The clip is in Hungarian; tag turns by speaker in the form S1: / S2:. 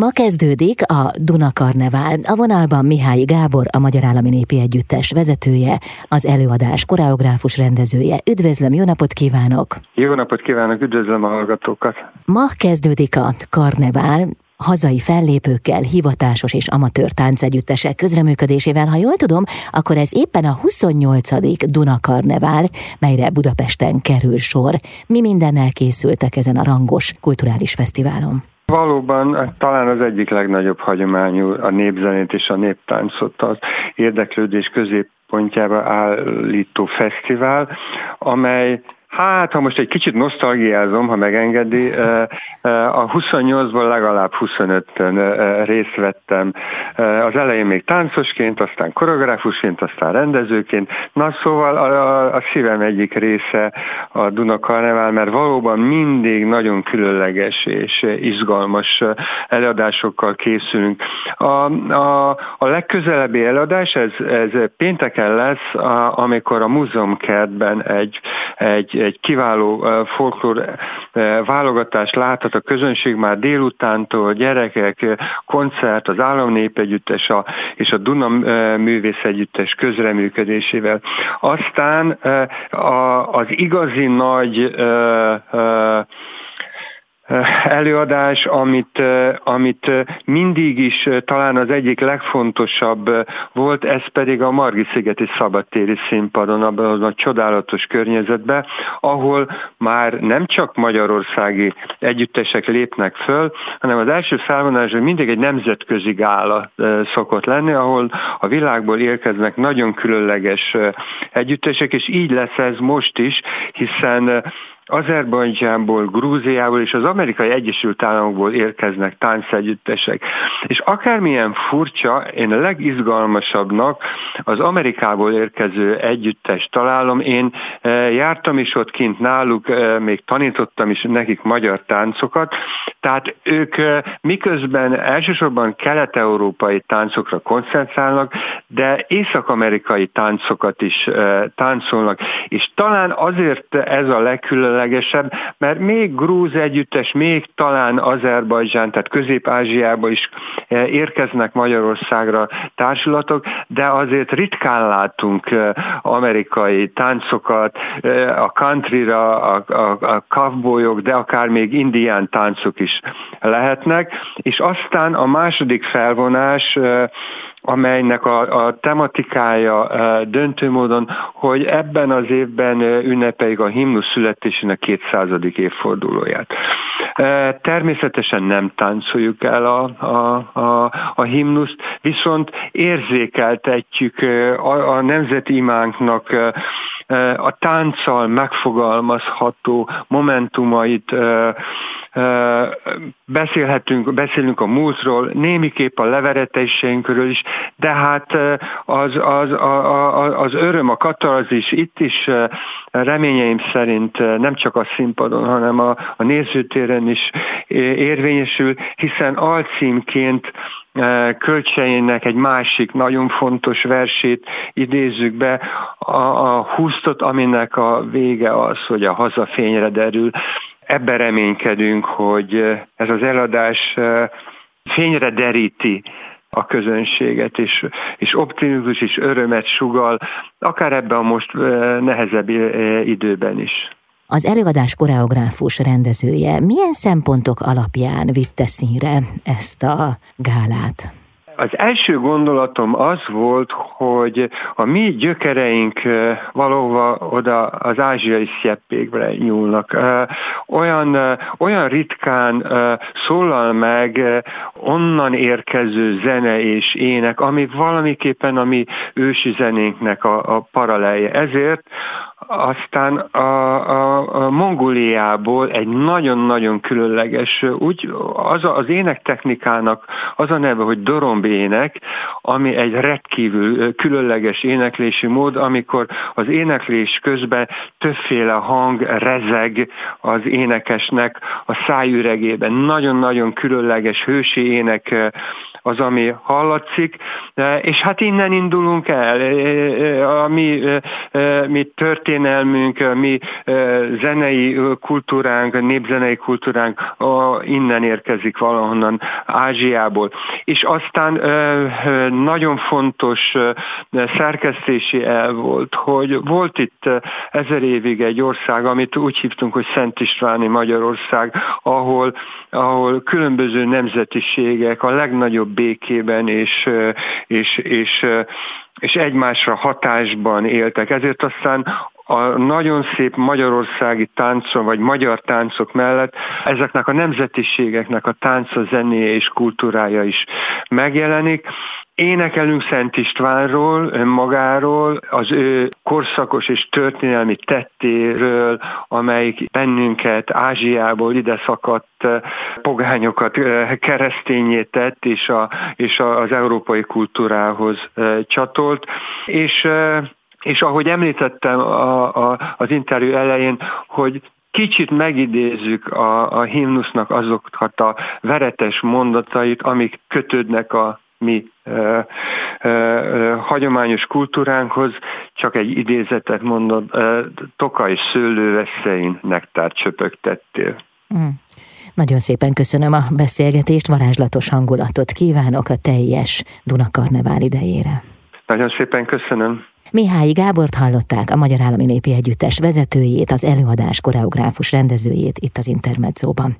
S1: Ma kezdődik a Duna Karnevál. A vonalban Mihály Gábor, a Magyar Állami Népi Együttes vezetője, az előadás koreográfus rendezője. Üdvözlöm, jó napot kívánok!
S2: Jó napot kívánok, üdvözlöm a hallgatókat!
S1: Ma kezdődik a Karnevál, hazai fellépőkkel, hivatásos és amatőr táncegyüttesek közreműködésével. Ha jól tudom, akkor ez éppen a 28. Duna Karnevál, melyre Budapesten kerül sor. Mi mindennel készültek ezen a rangos kulturális fesztiválon?
S2: Valóban talán az egyik legnagyobb hagyományú a népzenét és a néptáncot az érdeklődés középpontjába állító fesztivál, amely Hát, ha most egy kicsit nosztalgiázom, ha megengedi, a 28-ból legalább 25-ön részt vettem. Az elején még táncosként, aztán koreográfusként, aztán rendezőként. Na szóval a, a szívem egyik része a Duna Karnevál, mert valóban mindig nagyon különleges és izgalmas előadásokkal készülünk. A, a, a legközelebbi előadás, ez, ez pénteken lesz, amikor a múzeumkertben egy, egy egy kiváló folklór válogatás láthat a közönség már délutántól, gyerekek, koncert, az Államnépegyüttes a, és a Duna Művész Együttes közreműködésével. Aztán az igazi nagy előadás, amit, amit mindig is talán az egyik legfontosabb volt, ez pedig a Margit-szigeti szabadtéri színpadon, abban a csodálatos környezetben, ahol már nem csak magyarországi együttesek lépnek föl, hanem az első felvonás mindig egy nemzetközi gála szokott lenni, ahol a világból érkeznek nagyon különleges együttesek, és így lesz ez most is, hiszen Azerbajdzsánból, Grúziából és az amerikai Egyesült Államokból érkeznek táncegyüttesek. És akármilyen furcsa, én a legizgalmasabbnak az Amerikából érkező együttes találom. Én e, jártam is ott kint náluk, e, még tanítottam is nekik magyar táncokat, tehát ők e, miközben elsősorban kelet-európai táncokra koncentrálnak, de észak-amerikai táncokat is táncolnak, és talán azért ez a legkülönlegesebb, különlegesebb, mert még grúz együttes, még talán Azerbajdzsán, tehát Közép-Ázsiába is eh, érkeznek Magyarországra társulatok, de azért ritkán látunk eh, amerikai táncokat, eh, a countryra, a, a, a cowboyok, de akár még indián táncok is lehetnek, és aztán a második felvonás amelynek a, a tematikája döntő módon, hogy ebben az évben ünnepeljük a himnusz születésének 200. évfordulóját. Természetesen nem táncoljuk el a, a, a, a himnuszt, viszont érzékeltetjük a, a nemzeti imánknak a tánccal megfogalmazható momentumait beszélhetünk, beszélünk a múltról, némiképp a leveretéseinkről is, de hát az, az, az, az öröm, a katarzis itt is reményeim szerint nem csak a színpadon, hanem a, a nézőtéren is érvényesül, hiszen alcímként kölcseinek egy másik nagyon fontos versét idézzük be, a, a húztot, aminek a vége az, hogy a hazafényre derül. Ebben reménykedünk, hogy ez az eladás fényre deríti a közönséget, és, és optimizmus és örömet sugal, akár ebben a most nehezebb időben is.
S1: Az előadás koreográfus rendezője milyen szempontok alapján vitte színre ezt a gálát?
S2: Az első gondolatom az volt, hogy a mi gyökereink valóban oda az ázsiai szeppékre nyúlnak. Olyan, olyan ritkán szólal meg onnan érkező zene és ének, ami valamiképpen a mi ősi zenénknek a, a paralelje. Ezért aztán a, a, a Mongóliából egy nagyon-nagyon különleges, úgy az a, az énektechnikának az a neve, hogy doromb ének, ami egy rendkívül különleges éneklési mód, amikor az éneklés közben többféle hang rezeg az énekesnek a szájüregében. Nagyon-nagyon különleges hősi ének az, ami hallatszik, és hát innen indulunk el, ami mi történt történelmünk, a mi zenei kultúránk, népzenei kultúránk innen érkezik valahonnan Ázsiából. És aztán nagyon fontos szerkesztési el volt, hogy volt itt ezer évig egy ország, amit úgy hívtunk, hogy Szent Istváni Magyarország, ahol, ahol különböző nemzetiségek a legnagyobb békében és, és, és és egymásra hatásban éltek. Ezért aztán a nagyon szép magyarországi táncon, vagy magyar táncok mellett ezeknek a nemzetiségeknek a tánca, zenéje és kultúrája is megjelenik. Énekelünk Szent Istvánról, önmagáról, az ő korszakos és történelmi tettéről, amelyik bennünket Ázsiából ide szakadt pogányokat keresztényé tett, és, a, és az európai kultúrához csatolt. És és ahogy említettem a, a, az interjú elején, hogy kicsit megidézzük a, a himnusznak azokat a veretes mondatait, amik kötődnek a mi ö, ö, hagyományos kultúránkhoz, csak egy idézetet mondod, ö, Tokaj szőlőveszein nektár csöpögtettél. Mm.
S1: Nagyon szépen köszönöm a beszélgetést, varázslatos hangulatot kívánok a teljes Dunakarnevál idejére.
S2: Nagyon szépen köszönöm.
S1: Mihály Gábort hallották, a Magyar Állami Népi Együttes vezetőjét, az előadás koreográfus rendezőjét itt az Intermedzóban.